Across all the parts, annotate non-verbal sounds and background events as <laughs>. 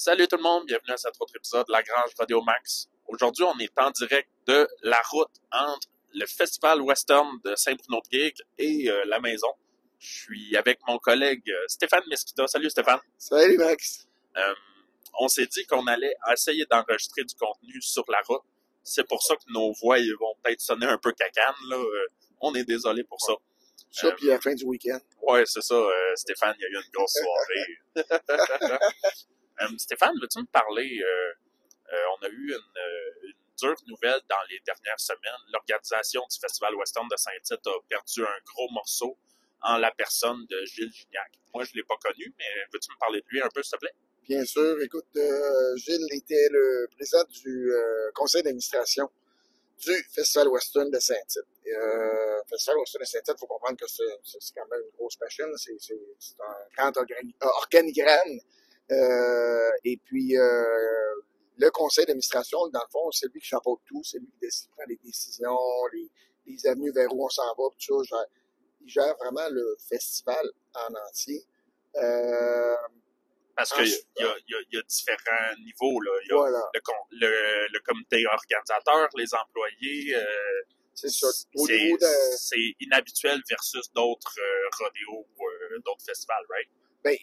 Salut tout le monde, bienvenue à cet autre épisode de La Grange Radio Max. Aujourd'hui, on est en direct de la route entre le Festival Western de Saint-Bruno-de-Guigue et euh, la maison. Je suis avec mon collègue euh, Stéphane Mesquita. Salut Stéphane. Salut Max. Euh, on s'est dit qu'on allait essayer d'enregistrer du contenu sur la route. C'est pour ça que nos voix vont peut-être sonner un peu cacane. Là. On est désolé pour ça. Ça, puis à la fin du week-end. Ouais, c'est ça, Stéphane, il y a eu une grosse soirée. <laughs> Euh, Stéphane, veux-tu me parler? euh, euh, on a eu une, dure nouvelle dans les dernières semaines. L'organisation du Festival Western de Saint-Tite a perdu un gros morceau en la personne de Gilles Gignac. Moi, je l'ai pas connu, mais veux-tu me parler de lui un peu, s'il te plaît? Bien sûr, écoute, Gilles était le président du conseil d'administration du Festival Western de Saint-Tite. Festival Western de Saint-Tite, il faut comprendre que c'est quand même une grosse machine. C'est un grand organi- organigramme. Euh, et puis, euh, le conseil d'administration, dans le fond, c'est lui qui chapeaute tout. C'est lui qui décide, prend les décisions, les, les avenues vers où on s'en va, tout ça. Il gère vraiment le festival en entier. Euh, Parce qu'il y, a, y, y différents niveaux. Là. Il y a voilà. le, le, le comité organisateur, les employés. euh, C'est ça. C'est de, inhabituel versus d'autres euh, rodéos ou euh, d'autres festivals, right? Ben,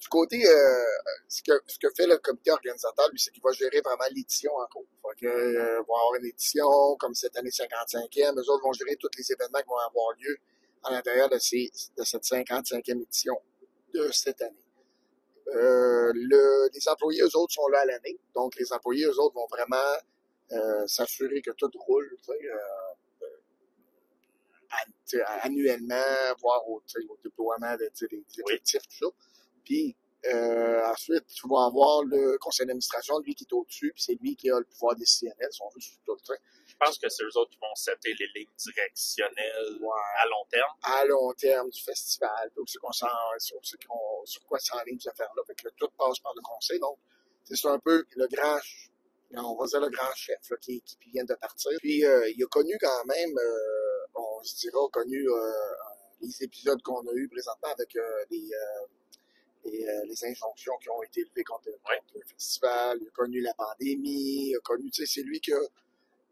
du côté, euh, ce, que, ce que fait le comité organisateur, lui, c'est qu'il va gérer vraiment l'édition en cours. Fait que, euh, va avoir une édition, comme cette année 55e, eux autres vont gérer tous les événements qui vont avoir lieu à l'intérieur de, ces, de cette 55e édition de cette année. Euh, le, les employés, eux autres, sont là à l'année. Donc, les employés, eux autres, vont vraiment euh, s'assurer que tout roule, tu sais, euh, annuellement, voire au, déploiement de, des Oui. effectifs, tout ça. Puis, euh, ensuite, tu vas avoir le conseil d'administration, lui qui est au-dessus, puis c'est lui qui a le pouvoir décisionnel, si on veut, sur tout le train. Je pense que c'est eux autres qui vont setter les lignes directionnelles Ouais. à long terme. à long terme du festival. Donc, c'est qu'on sur, sur, quoi s'enligne cette affaire-là. Fait que tout passe par le conseil. Donc, c'est un peu le grand, on va dire le grand chef, là, qui, qui vient de partir. Puis, euh, il a connu quand même, euh, on se dira, connu, euh, les épisodes qu'on a eu présentement avec euh, les, euh, les, les injonctions qui ont été élevées contre, le festival. Il a connu la pandémie. Il a connu, tu sais, c'est lui qui a,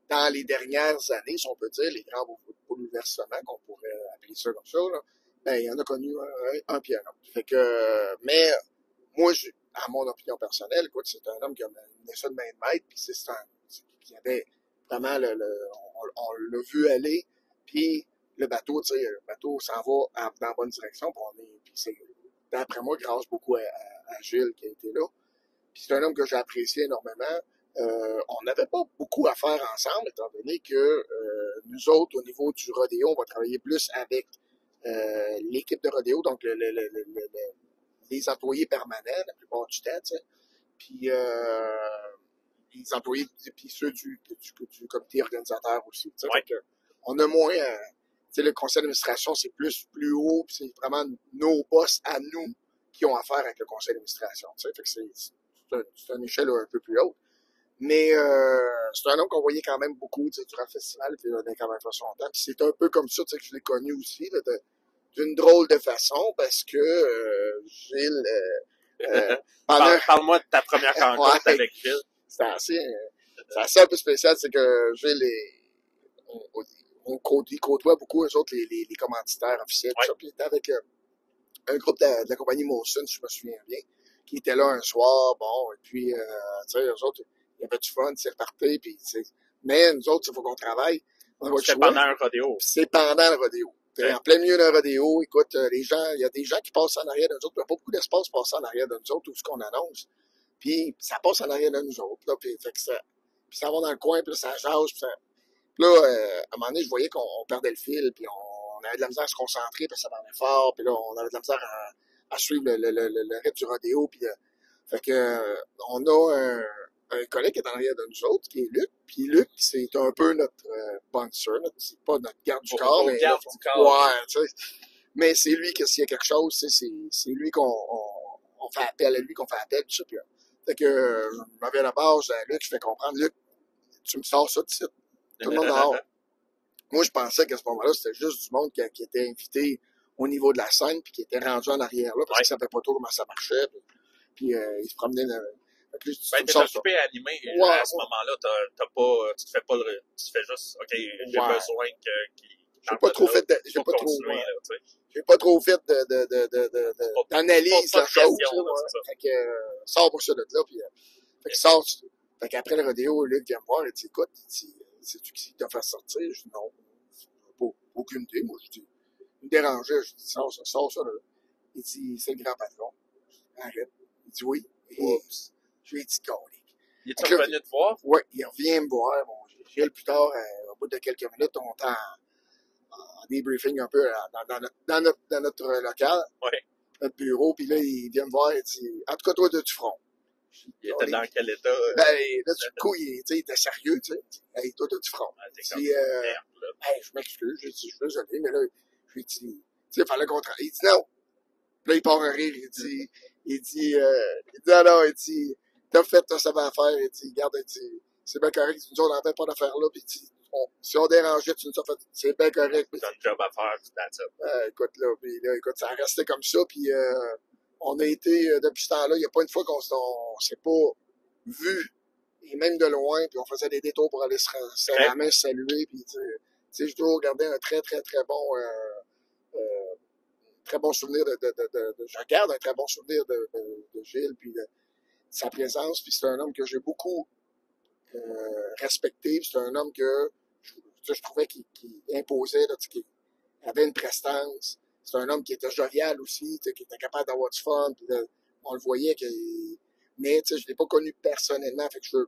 dans les dernières années, si on peut dire, les grands bou- bouleversements, qu'on pourrait appeler ça comme ça, là, ben, il en a connu un, un puis un autre. Fait que, mais, moi, je, à mon opinion personnelle, écoute, c'est un homme qui a mené ça de main de maître, puis c'est un, qui avait vraiment le, le- on, on l'a vu aller, puis le bateau, tu sais, le bateau s'en va dans la bonne direction, puis on est, puis c'est, d'après moi, grâce beaucoup à, à- à Gilles qui a été là. Puis c'est un homme que j'ai apprécié énormément. Euh, on n'avait pas beaucoup à faire ensemble, étant donné que euh, nous autres, au niveau du rodéo, on va travailler plus avec euh, l'équipe de rodéo, donc le- le- le- le- le- le- les employés permanents la plupart du temps, tu sais. Puis euh, les employés, puis ceux du, du, du comité organisateur aussi. tu sais. Ouais. On a moins, euh, tu sais, le conseil d'administration, c'est plus plus haut, puis c'est vraiment nos boss à nous qui ont affaire avec le conseil d'administration. tu sais. Fait que c'est c'est un- c'est une échelle un peu plus haute. Mais euh, c'est un homme qu'on voyait quand même beaucoup tu sais, durant le festival, puis il a quand même fait son temps. Puis c'est un peu comme ça tu sais, que je l'ai connu aussi, d'une drôle de façon, parce que euh, Gilles, euh, euh, <laughs> Parle- Parle-moi de ta première <laughs> rencontre Ouais. avec Gilles. c'est assez, euh, c'est assez un peu spécial, c'est que Gilles est, on, on, côtoie beaucoup, eux autres, les, les, les commanditaires officiels, tout ça, puis il était avec euh, un groupe de, de la compagnie Mawson, si je me souviens bien, qui était là un soir, bon, et puis, euh, tu sais, eux autres, il y avait du fun, c'est reparti, puis, tu sais, mais nous autres, il faut qu'on travaille, choix. pendant un rodéo. C'est pendant le rodéo. En plein milieu d'un rodéo, écoute, euh, les gens, il y a des gens qui passent en arrière de nous autres. Il n'y a pas beaucoup d'espace pour passer en arrière de nous autres, tout ce qu'on annonce. Puis ça passe en arrière de nous autres. Là, puis, fait que ça, puis ça va dans le coin, puis là, ça jase. Puis, ça... puis là, euh, à un moment donné, je voyais qu'on on perdait le fil, puis on, on avait de la misère à se concentrer, puis ça parlait fort. Puis là, on avait de la misère à, à suivre le, le, le, le, le rythme du rodéo. Puis, euh, fait que, euh, on a un, un collègue qui est en arrière de nous autres, qui est Luc. Puis Luc, c'est un peu notre euh, bouncer, c'est pas notre garde du corps, mais garde notre- du corps. Ouais, tu sais. Mais c'est lui que s'il y a quelque chose, tu sais, c'est c'est lui qu'on on, on fait appel à lui, qu'on fait appel, tout ça. Puis, euh, fait que euh, je m'avais à la base à Luc, je fais comprendre, Luc, tu me sors ça de suite. Tout le monde dehors. <laughs> Moi, je pensais qu'à ce moment-là, c'était juste du monde qui, qui était invité au niveau de la scène, puis qui était rendu en arrière là, parce Ouais. qu'ils savaient pas trop comment ça marchait. Puis, puis, euh, ils se promenaient. dans- là, tu Ben, t'es ça. occupé à animer. Ouais, à ce ouais. moment-là, t'as, t'as pas, tu te fais pas le, tu fais juste, OK, j'ai besoin que, qu'il, J'ai pas trop fait de, j'ai pas trop, j'ai pas trop fait de, de, de, d'analyse la chose. Fait que, euh, sors pour ça de là, puis, euh, fait que sors, fait qu'après le rodéo, Luc vient me voir, il dit, écoute, il dit, c'est-tu qui t'a fait sortir? Je dis, non, pas, aucune idée, moi, je dis, il me dérangeait, je dis, sors ça, sors ça, là. Il dit, c'est le grand patron. Arrête. Il dit, oui. Oups. je lui ai dit, colique. Il est revenu te voir? Ouais, il revient me voir. Bon, Gilles, plus tard, euh, au bout de quelques minutes, on est en, débriefing un peu euh, dans, dans notre, dans, notre, dans notre euh, local, Ouais. notre bureau. Puis là, il vient me voir et dit En tout cas, toi, tu front. Il était dans quel état? euh, Ben, là, du coup, il, il était sérieux, tu sais. Hey, toi, tu front. ah, dis, euh, hey, je m'excuse, je dis, je suis désolé, mais là, je lui dis, tu sais, il fallait qu'on travaille. Il dit non. Là, il part en rire, il dit, il dit, euh, il dit, alors, il dit, t'as fait, t'as ça va faire, il dit, regarde, il dit, c'est bien correct, nous on n'avait pas d'affaire là, puis il dit, on- si on dérangeait, tu nous as fait, c'est bien correct, puis, T'as un job à faire, puis that's it. euh, écoute, là, puis là, écoute, ça restait comme ça, puis euh, on a été, euh, depuis ce temps-là, il n'y a pas une fois qu'on on s'est pas vu, et même de loin, puis on faisait des détours pour aller se se la main, se saluer, puis tu sais, j'ai toujours gardé un très, très, très bon, euh, euh, très bon souvenir de, de, de, de, je garde un très bon souvenir de, de, de Gilles, puis de, sa présence, puis c'est un homme que j'ai beaucoup euh, respecté, c'est un homme que je, je trouvais qu'il qu'il imposait, là, qu'il avait une prestance. C'est un homme qui était jovial aussi, qui était capable d'avoir du fun, puis de- on le voyait qu'il... Mais, je l'ai pas connu personnellement, fait que je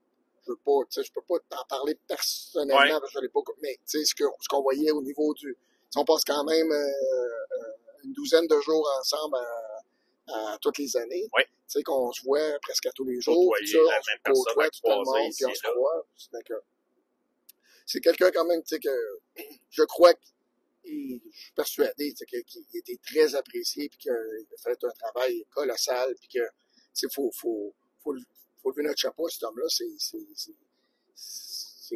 je veux pas, je peux pas t'en parler personnellement, Ouais. parce que je l'ai pas connu. Mais, ce que- ce qu'on voyait au niveau du... on passe quand même euh, euh, une douzaine de jours ensemble à, à toutes les années. Ouais. Tu sais, qu'on se voit presque à tous les jours. Ça, la on se côtoie tout le monde, ici puis on et se là. voit. C'est que- quelqu'un quand même, tu sais, que je crois je suis persuadé, qu'il était très apprécié, puis qu'il a fait un travail colossal, puis que, sais, faut, faut, faut, faut lever notre chapeau à cet homme-là. C'est,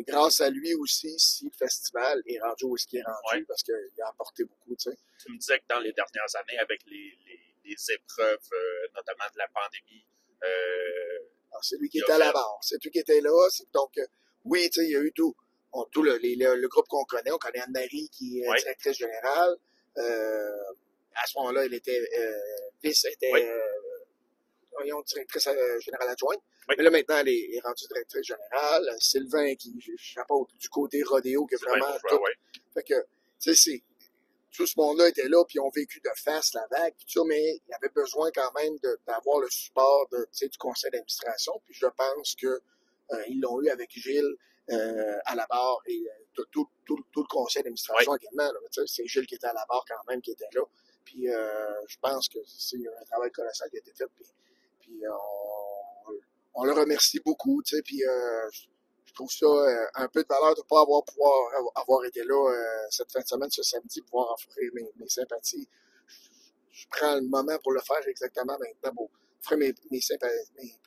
grâce à lui aussi si le festival est rendu où est-ce qu'il est rendu, Ouais. parce qu'il a apporté beaucoup, tu me disais que dans les dernières années, avec les, les, les épreuves, euh, notamment de la pandémie, euh, Alors, c'est lui qui Il était à la barre. C'est lui qui était là. Donc, euh, oui, tu sais, il y a eu tout. On- tout le, les- le, le groupe qu'on connaît. On connaît Anne-Marie, qui est Ouais. directrice générale. Euh, à ce moment-là, elle était euh, vice, elle était Oui. euh, voyons, directrice euh, générale adjointe. Oui. Mais là, maintenant, elle est, est rendue directrice générale. Euh, Sylvain, qui chapeau du côté rodéo, qui est bien vraiment tout fait que, tu sais, c'est, tout ce monde-là était là, puis ils ont vécu de face la vague, tout ça, mais il y avait besoin quand même d'avoir le support de, du conseil d'administration, puis je pense que euh, ils l'ont eu avec Gilles euh, à la barre et euh, tout, tout, tout, tout le conseil d'administration également. c'est Gilles qui était à la barre quand même, qui était là. Puis euh, je pense que c'est un travail colossal qui a été fait. Puis, puis euh, on, on le remercie beaucoup, puis euh, je- trouve ça euh, un peu de valeur de ne pas avoir pouvoir avoir- été là euh, cette fin de semaine, ce samedi, pouvoir offrir mes, mes sympathies. Je, je prends le moment pour le faire exactement maintenant pour offrir mes, mes,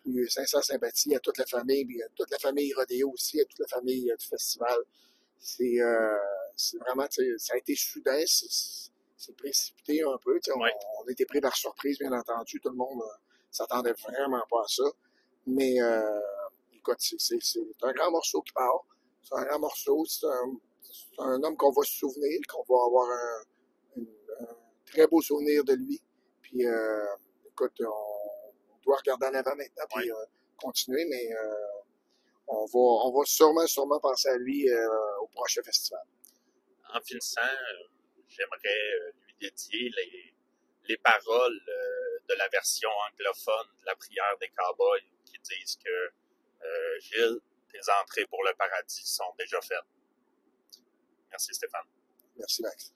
plus sincères sympathies à toute la famille, puis à toute la famille Rodéo aussi, à toute la famille euh, du festival. C'est euh, c'est vraiment, tu sais, ça a été soudain, c'est précipité un peu. tu sais, On, Ouais. on a été pris par surprise, bien entendu. Tout le monde euh, s'attendait vraiment pas à ça. Mais euh, écoute, c'est- un grand morceau qui part. C'est un grand morceau. C'est un, un homme qu'on va se souvenir, qu'on va avoir un, très beau souvenir de lui. Puis, euh, écoute, on doit regarder en avant maintenant, puis euh, continuer, mais euh, on, va, on va sûrement, sûrement penser à lui euh, au prochain festival. En finissant, j'aimerais lui dédier les, les paroles de la version anglophone de la prière des cowboys qui disent que euh, Gilles, tes entrées pour le paradis sont déjà faites. Merci Stéphane. Merci, Max.